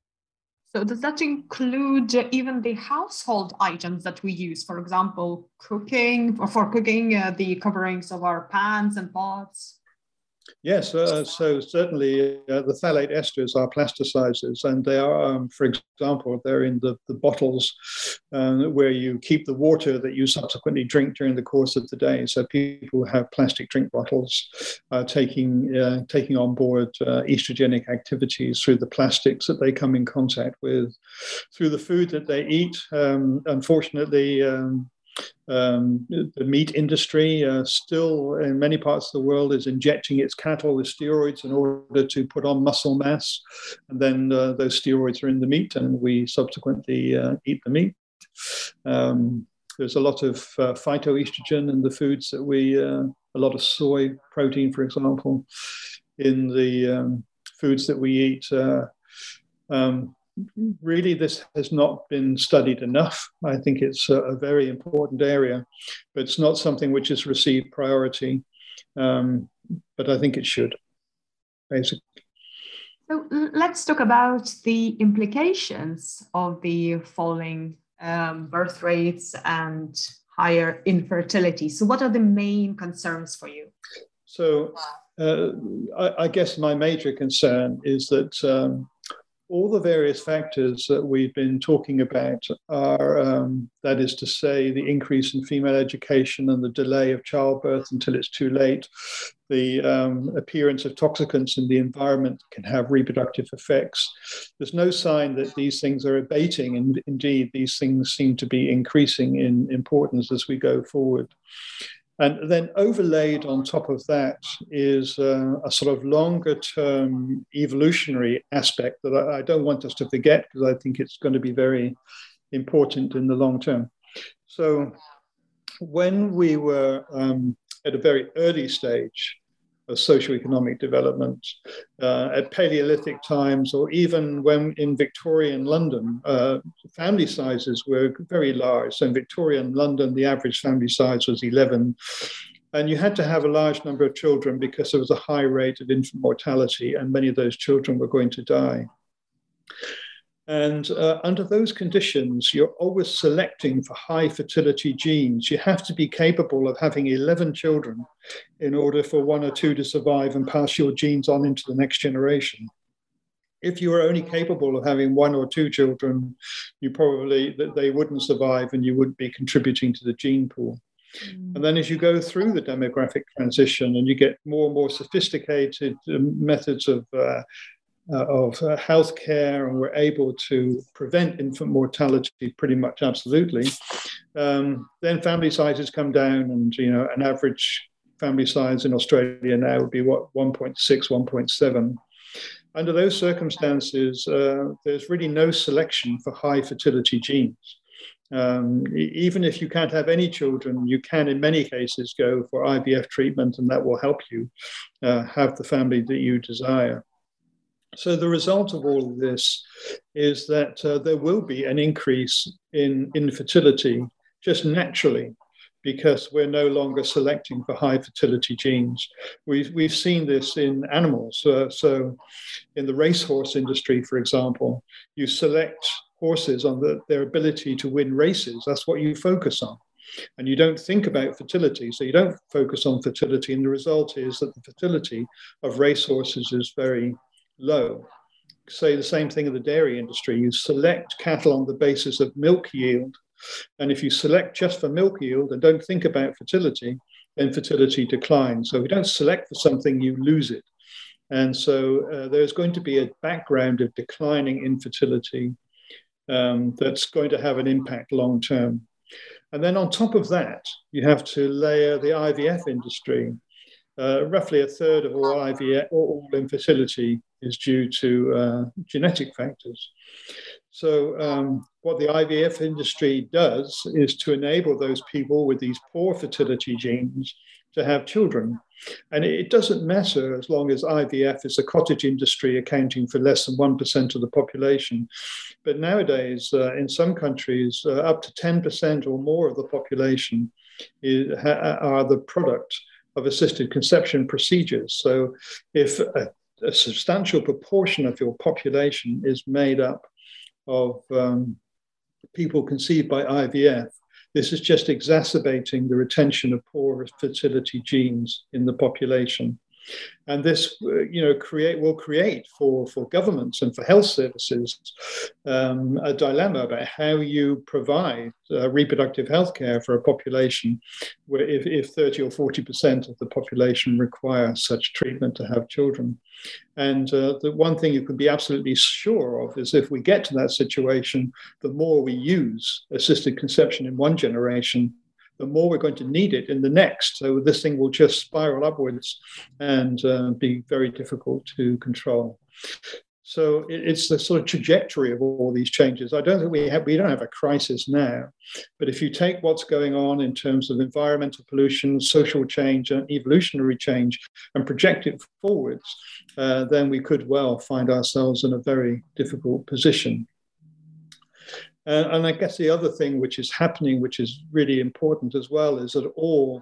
So does that include even the household items that we use? For example, cooking or for cooking, uh, the coverings of our pans and pots? Yes, uh, so certainly uh, the phthalate esters are plasticizers, and they are, um, for example, they're in the, the bottles um, where you keep the water that you subsequently drink during the course of the day. So people have plastic drink bottles uh, taking uh, taking on board uh, estrogenic activities through the plastics that they come in contact with, through the food that they eat. Um, unfortunately. Um, the meat industry uh, still, in many parts of the world, is injecting its cattle with steroids in order to put on muscle mass. And then uh, those steroids are in the meat, and we subsequently uh, eat the meat. Um, there's a lot of uh, phytoestrogen in the foods that we, uh, a lot of soy protein, for example, in the um, foods that we eat. Uh, um, really this has not been studied enough. I think it's a, a very important area, but it's not something which has received priority. Um, but I think it should, basically. So let's talk about the implications of the falling um, birth rates and higher infertility. So, what are the main concerns for you? So, uh, I, I, guess my major concern is that um, all the various factors that we've been talking about are, um, that is to say, the increase in female education and the delay of childbirth until it's too late, the um, appearance of toxicants in the environment can have reproductive effects. There's no sign that these things are abating, and indeed, these things seem to be increasing in importance as we go forward. And then overlaid on top of that is uh, a sort of longer term evolutionary aspect that I, I don't want us to forget because I think it's going to be very important in the long term. So, when we were um, at a very early stage socioeconomic development uh, at Paleolithic times, or even when in Victorian London, uh, family sizes were very large. So in Victorian London, the average family size was 11. And you had to have a large number of children because there was a high rate of infant mortality, and many of those children were going to die. And uh, under those conditions, you're always selecting for high fertility genes. You have to be capable of having 11 children in order for one or two to survive and pass your genes on into the next generation. If you were only capable of having one or two children, you probably they wouldn't survive and you wouldn't be contributing to the gene pool. Mm. And then as you go through the demographic transition and you get more and more sophisticated uh, methods of uh, uh, of uh, healthcare and we're able to prevent infant mortality pretty much absolutely, um, then family sizes come down and, you know, an average family size in Australia now would be what, 1.6, 1.7. Under those circumstances, uh, there's really no selection for high fertility genes. Um, even if you can't have any children, you can, in many cases, go for IVF treatment, and that will help you uh, have the family that you desire. So the result of all of this is that uh, there will be an increase in infertility just naturally because we're no longer selecting for high fertility genes. We've, we've seen this in animals. Uh, so, in the racehorse industry, for example, you select horses on the, their ability to win races. That's what you focus on. And you don't think about fertility. So, you don't focus on fertility. And the result is that the fertility of racehorses is very low. Say the same thing in the dairy industry. You select cattle on the basis of milk yield And if you select just for milk yield and don't think about fertility, then fertility declines. So if you don't select for something, you lose it. And so uh, there's going to be a background of declining infertility um, that's going to have an impact long term. And then on top of that, you have to layer the IVF industry. Uh, roughly a third of all IVF, or all infertility is due to uh, genetic factors. So, um, what the IVF industry does is to enable those people with these poor fertility genes to have children. And it doesn't matter as long as IVF is a cottage industry accounting for less than 1% of the population. But nowadays, uh, in some countries, uh, up to 10% or more of the population is, ha- are the product of assisted conception procedures. So if a, a substantial proportion of your population is made up of um, people conceived by IVF, this is just exacerbating the retention of poor fertility genes in the population. And this, uh, you know, create will create for, for governments and for health services um, a dilemma about how you provide uh, reproductive health care for a population where if, if 30 or 40% of the population require such treatment to have children. And uh, the one thing you can be absolutely sure of is if we get to that situation, the more we use assisted conception in one generation, the more we're going to need it in the next. So this thing will just spiral upwards and uh, be very difficult to control. So it's the sort of trajectory of all these changes. I don't think we have we don't have a crisis now, but if you take what's going on in terms of environmental pollution, social change, and evolutionary change, and project it forwards, uh, then we could well find ourselves in a very difficult position. Uh, and I guess the other thing which is happening, which is really important as well, is that all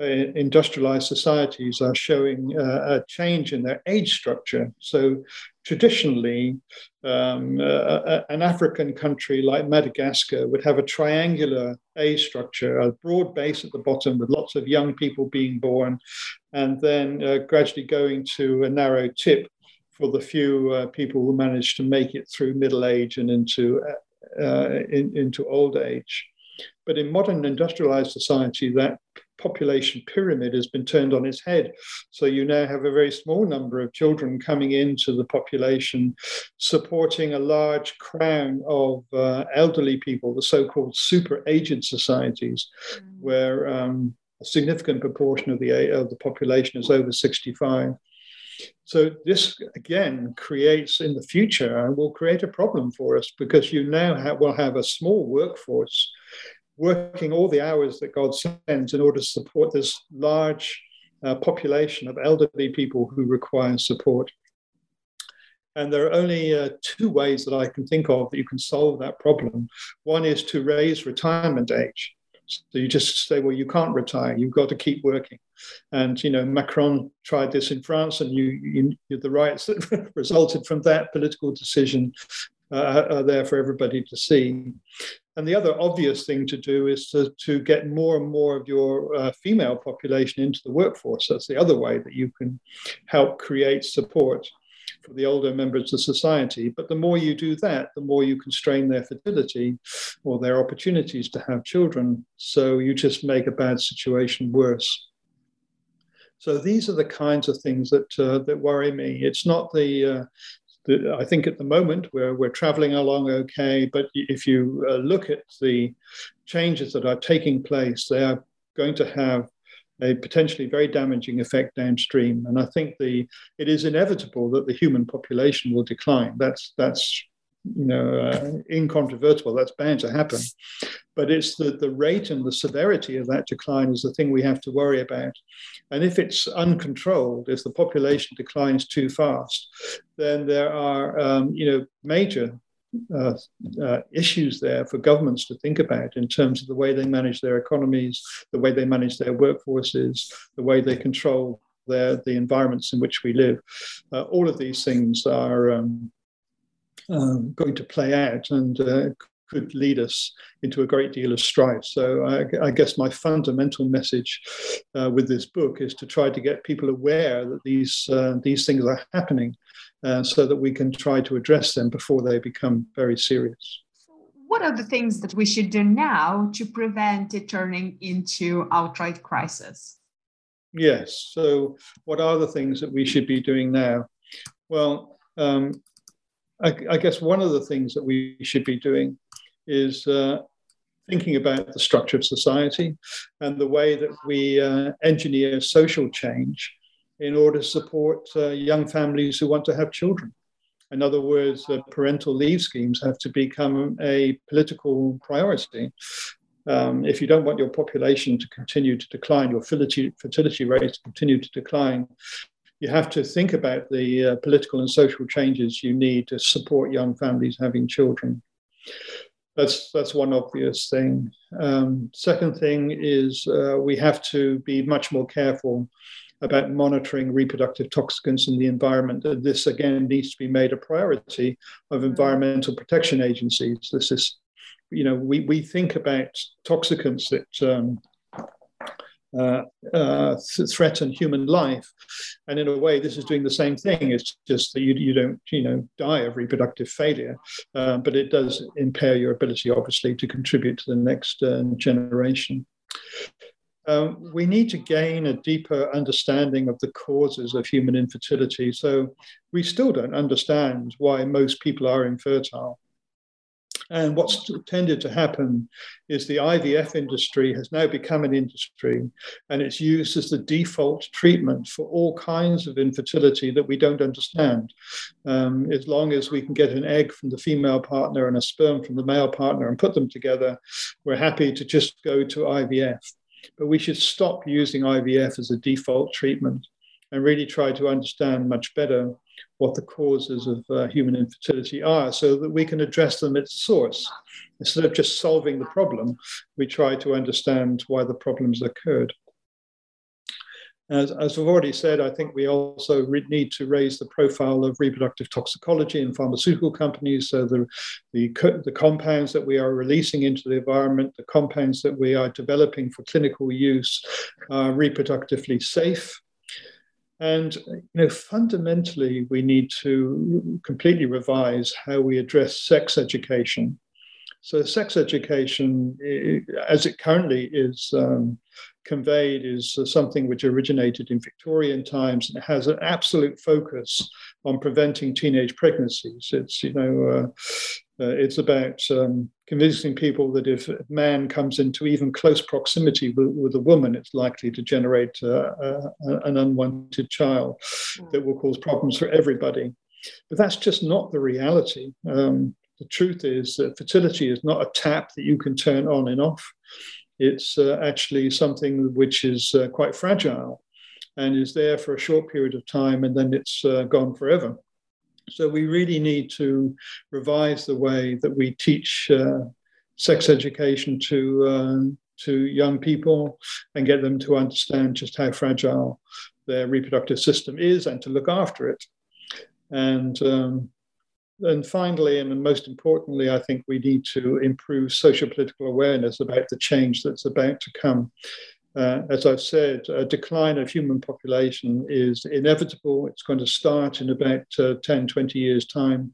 uh, industrialized societies are showing uh, a change in their age structure. So traditionally, um, uh, an African country like Madagascar would have a triangular age structure, a broad base at the bottom with lots of young people being born, and then uh, gradually going to a narrow tip for the few uh, people who manage to make it through middle age and into uh, in, into old age. But in modern industrialized society, that population pyramid has been turned on its head. So you now have a very small number of children coming into the population, supporting a large crown of uh, elderly people, the so called super aged societies, mm. where um, a significant proportion of the, of the population is over 65. So this again creates in the future and will create a problem for us because you now have, will have a small workforce working all the hours that God sends in order to support this large uh, population of elderly people who require support. And there are only uh, two ways that I can think of that you can solve that problem. One is to raise retirement age. So you just say, well, you can't retire. You've got to keep working. And you know, Macron tried this in France, and you, you the riots that resulted from that political decision uh, are there for everybody to see. And the other obvious thing to do is to, to get more and more of your uh, female population into the workforce. That's the other way that you can help create support for the older members of society. But the more you do that, the more you constrain their fertility or their opportunities to have children. So you just make a bad situation worse. So these are the kinds of things that uh, that worry me. It's not the uh, I think at the moment we're, we're traveling along okay, but if you uh, look at the changes that are taking place, they are going to have a potentially very damaging effect downstream. And I think the it is inevitable that the human population will decline. That's that's you know uh, incontrovertible. That's bound to happen. But it's the, the rate and the severity of that decline is the thing we have to worry about. And if it's uncontrolled, if the population declines too fast, then there are um, you know major uh, uh, issues there for governments to think about in terms of the way they manage their economies, the way they manage their workforces, the way they control their, the environments in which we live. Uh, all of these things are um, um, going to play out and uh, could lead us into a great deal of strife. So I, I guess my fundamental message uh, with this book is to try to get people aware that these uh, these things are happening, uh, so that we can try to address them before they become very serious. what are the things that we should do now to prevent it turning into outright crisis? Yes. So, what are the things that we should be doing now? Well, um, I, I, guess one of the things that we should be doing is uh, thinking about the structure of society and the way that we uh, engineer social change in order to support uh, young families who want to have children. In other words, uh, parental leave schemes have to become a political priority. Um, if you don't want your population to continue to decline, your fertility, fertility rates continue to decline, you have to think about the uh, political and social changes you need to support young families having children. That's that's one obvious thing. Um, second thing is uh, we have to be much more careful about monitoring reproductive toxicants in the environment. This again needs to be made a priority of mm. environmental protection agencies. This is, you know, we, we think about toxicants that um, uh, uh, threaten human life. And in a way, this is doing the same thing. It's just that you, you don't, you know, die of reproductive failure, uh, but it does impair your ability, obviously, to contribute to the next uh, generation. Um, we need to gain a deeper understanding of the causes of human infertility. So we still don't understand why most people are infertile. And what's tended to happen is the IVF industry has now become an industry and it's used as the default treatment for all kinds of infertility that we don't understand. Um, as long as we can get an egg from the female partner and a sperm from the male partner and put them together, we're happy to just go to IVF. But we should stop using IVF as a default treatment and really try to understand much better what the causes of uh, human infertility are so that we can address them at source. Instead of just solving the problem, we try to understand why the problems occurred. As, as I've already said, I think we also need to raise the profile of reproductive toxicology in pharmaceutical companies. So the, the, co- the compounds that we are releasing into the environment, the compounds that we are developing for clinical use are reproductively safe. And you know, fundamentally, we need to completely revise how we address sex education. So, sex education, as it currently is um, conveyed is uh, something which originated in Victorian times and has an absolute focus on preventing teenage pregnancies. It's you know uh, uh, it's about um, convincing people that if a man comes into even close proximity with, with a woman, it's likely to generate uh, uh, an unwanted child hmm. that will cause problems for everybody. But that's just not the reality. Um, the truth is that fertility is not a tap that you can turn on and off. It's uh, actually something which is uh, quite fragile and is there for a short period of time and then it's uh, gone forever. So we really need to revise the way that we teach uh, sex education to uh, to young people and get them to understand just how fragile their reproductive system is and to look after it. And um, and finally, and most importantly, I think we need to improve social political awareness about the change that's about to come. Uh, as I've said, a decline of human population is inevitable. It's going to start in about uh, 10, 20 years' time.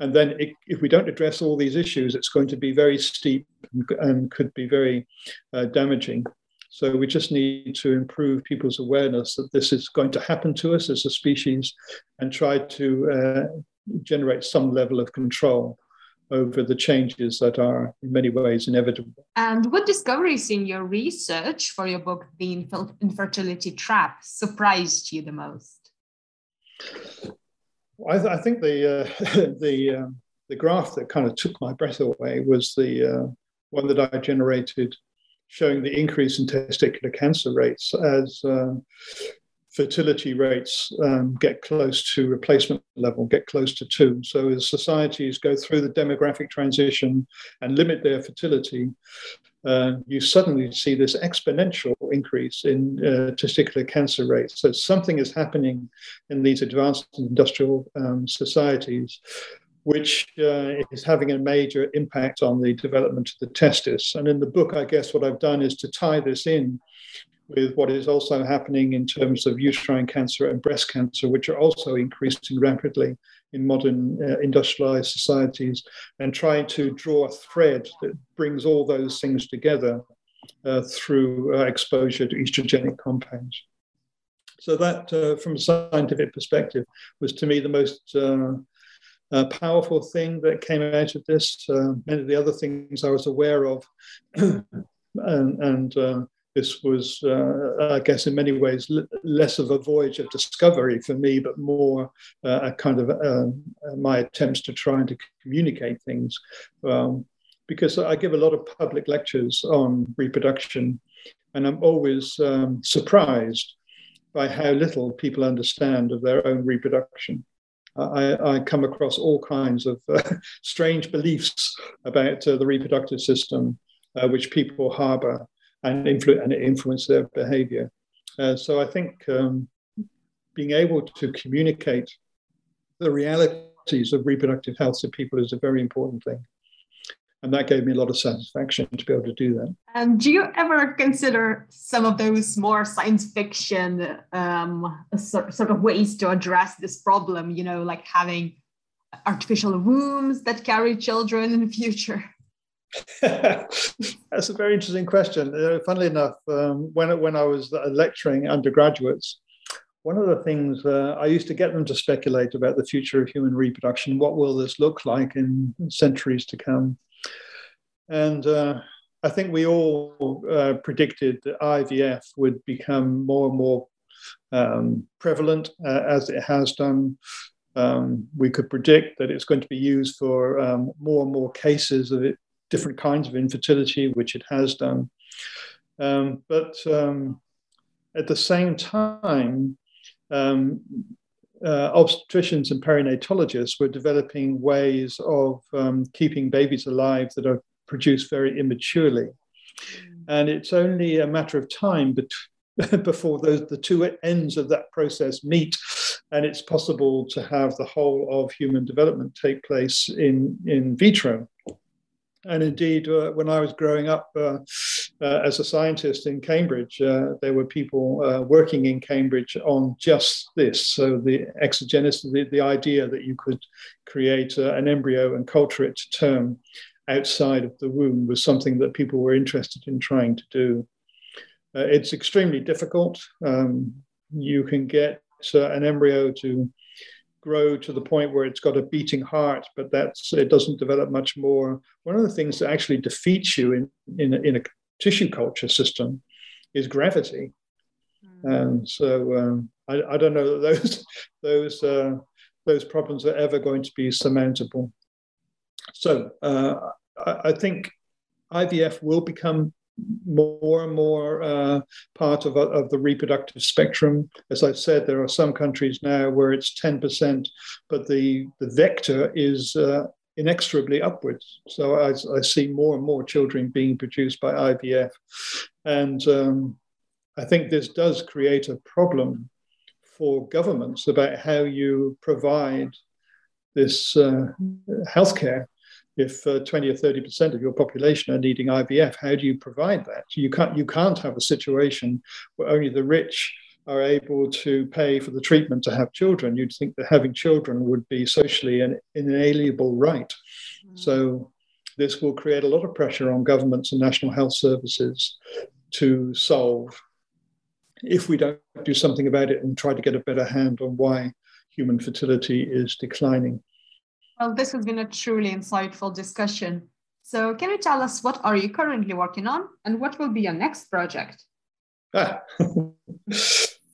And then, it, if we don't address all these issues, it's going to be very steep and, and could be very uh, damaging. So, we just need to improve people's awareness that this is going to happen to us as a species and try to uh, generate some level of control over the changes that are in many ways inevitable. And what discoveries in your research for your book, The Infertility Trap, surprised you the most? I, th- I think the uh, the um, the graph that kind of took my breath away was the uh, one that I generated, showing the increase in testicular cancer rates as uh, fertility rates um, get close to replacement level, get close to two. So as societies go through the demographic transition and limit their fertility, uh, you suddenly see this exponential increase in uh, testicular cancer rates. So something is happening in these advanced industrial um, societies which uh, is having a major impact on the development of the testis. And in the book, I guess what I've done is to tie this in with what is also happening in terms of uterine cancer and breast cancer, which are also increasing rapidly in modern uh, industrialized societies and trying to draw a thread that brings all those things together uh, through uh, exposure to estrogenic compounds. So that, uh, from a scientific perspective, was to me the most uh, uh, powerful thing that came out of this. many of the other things I was aware of, and, and this was, uh, I guess, in many ways, l- less of a voyage of discovery for me, but more uh, a kind of uh, my attempts to try and to communicate things. Um, because I give a lot of public lectures on reproduction, and I'm always um, surprised by how little people understand of their own reproduction. I, I come across all kinds of uh, strange beliefs about uh, the reproductive system, uh, which people harbor and, influ- and influence their behavior. Uh, so I think um, being able to communicate the realities of reproductive health to people is a very important thing. And that gave me a lot of satisfaction to be able to do that. And do you ever consider some of those more science fiction um, sort of ways to address this problem? You know, like having artificial wombs that carry children in the future? That's a very interesting question. Uh, funnily enough, um, when when I was lecturing undergraduates, one of the things uh, I used to get them to speculate about the future of human reproduction. What will this look like in centuries to come? And uh, I think we all uh, predicted that IVF would become more and more um, prevalent uh, as it has done. Um, we could predict that it's going to be used for um, more and more cases of it different kinds of infertility, which it has done. Um, but um, at the same time, um, uh, obstetricians and perinatologists were developing ways of um, keeping babies alive that are produced very immaturely. And it's only a matter of time before those, the two ends of that process meet and it's possible to have the whole of human development take place in, in vitro. And indeed, uh, when I was growing up uh, uh, as a scientist in Cambridge, uh, there were people uh, working in Cambridge on just this. So, the ectogenesis, the, the idea that you could create uh, an embryo and culture it to term outside of the womb was something that people were interested in trying to do. it's extremely difficult. Um, you can get an embryo to grow to the point where it's got a beating heart, but that's it doesn't develop much more. One of the things that actually defeats you in in, in a tissue culture system is gravity. Mm. And so um, I, I, don't know that those those uh, those problems are ever going to be surmountable. So uh, I, I think IVF will become more and more uh, part of, of the reproductive spectrum. As I've said, there are some countries now where it's 10%, but the, the vector is uh, inexorably upwards. So I, I, see more and more children being produced by IVF. And um, I think this does create a problem for governments about how you provide this uh, healthcare if uh, 20 or 30 percent of your population are needing IVF, how do you provide that? You can't you can't have a situation where only the rich are able to pay for the treatment to have children. You'd think that having children would be socially an inalienable right. Mm-hmm. So this will create a lot of pressure on governments and national health services to solve if we don't do something about it and try to get a better hand on why human fertility is declining. Well, this has been a truly insightful discussion. So, can you tell us what are you currently working on, and what will be your next project? Ah.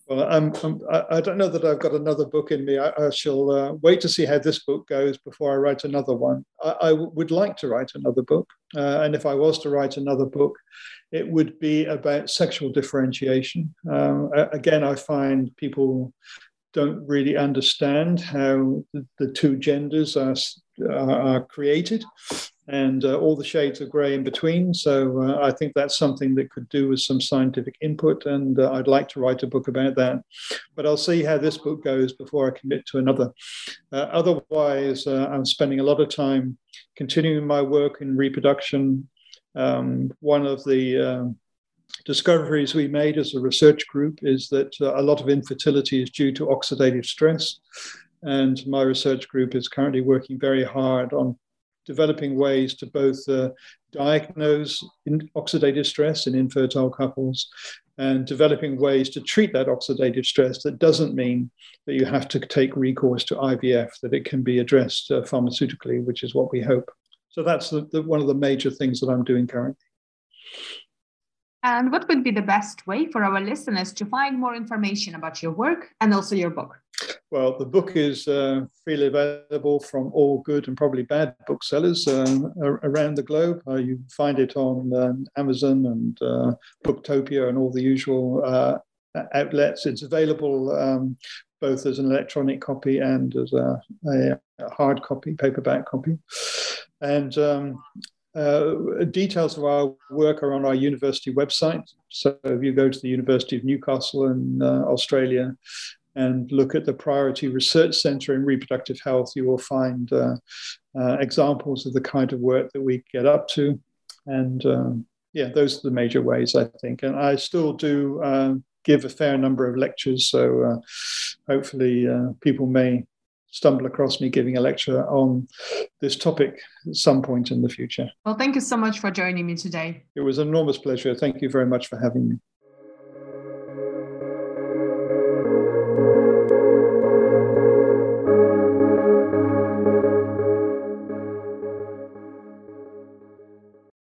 well, I'm, I'm, I don't know that I've got another book in me. I, I shall uh, wait to see how this book goes before I write another one. I, I would like to write another book, uh, and if I was to write another book, it would be about sexual differentiation. Um, again, I find people don't really understand how the, two genders are, are created and uh, all the shades of grey in between. So uh, I think that's something that could do with some scientific input, and uh, I'd like to write a book about that. But I'll see how this book goes before I commit to another. Uh, otherwise, uh, I'm spending a lot of time continuing my work in reproduction. Um, one of the um, discoveries we made as a research group is that uh, a lot of infertility is due to oxidative stress. And my research group is currently working very hard on developing ways to both uh, diagnose oxidative stress in infertile couples and developing ways to treat that oxidative stress that doesn't mean that you have to take recourse to IVF, that it can be addressed uh, pharmaceutically, which is what we hope. So that's the, the, one of the major things that I'm doing currently. And what would be the best way for our listeners to find more information about your work and also your book? Well, the book is uh, freely available from all good and probably bad booksellers uh, around the globe. Uh, you find it on um, Amazon and uh, Booktopia and all the usual uh, outlets. It's available um, both as an electronic copy and as a, a hard copy, paperback copy. And um, uh, details of our work are on our university website. So if you go to the University of Newcastle in uh, Australia and look at the Priority Research Centre in Reproductive Health, you will find uh, uh examples of the kind of work that we get up to. And um, yeah, those are the major ways, I think. And I still do uh, give a fair number of lectures. So uh, hopefully people may stumble across me giving a lecture on this topic at some point in the future. Well, thank you so much for joining me today. It was an enormous pleasure. Thank you very much for having me.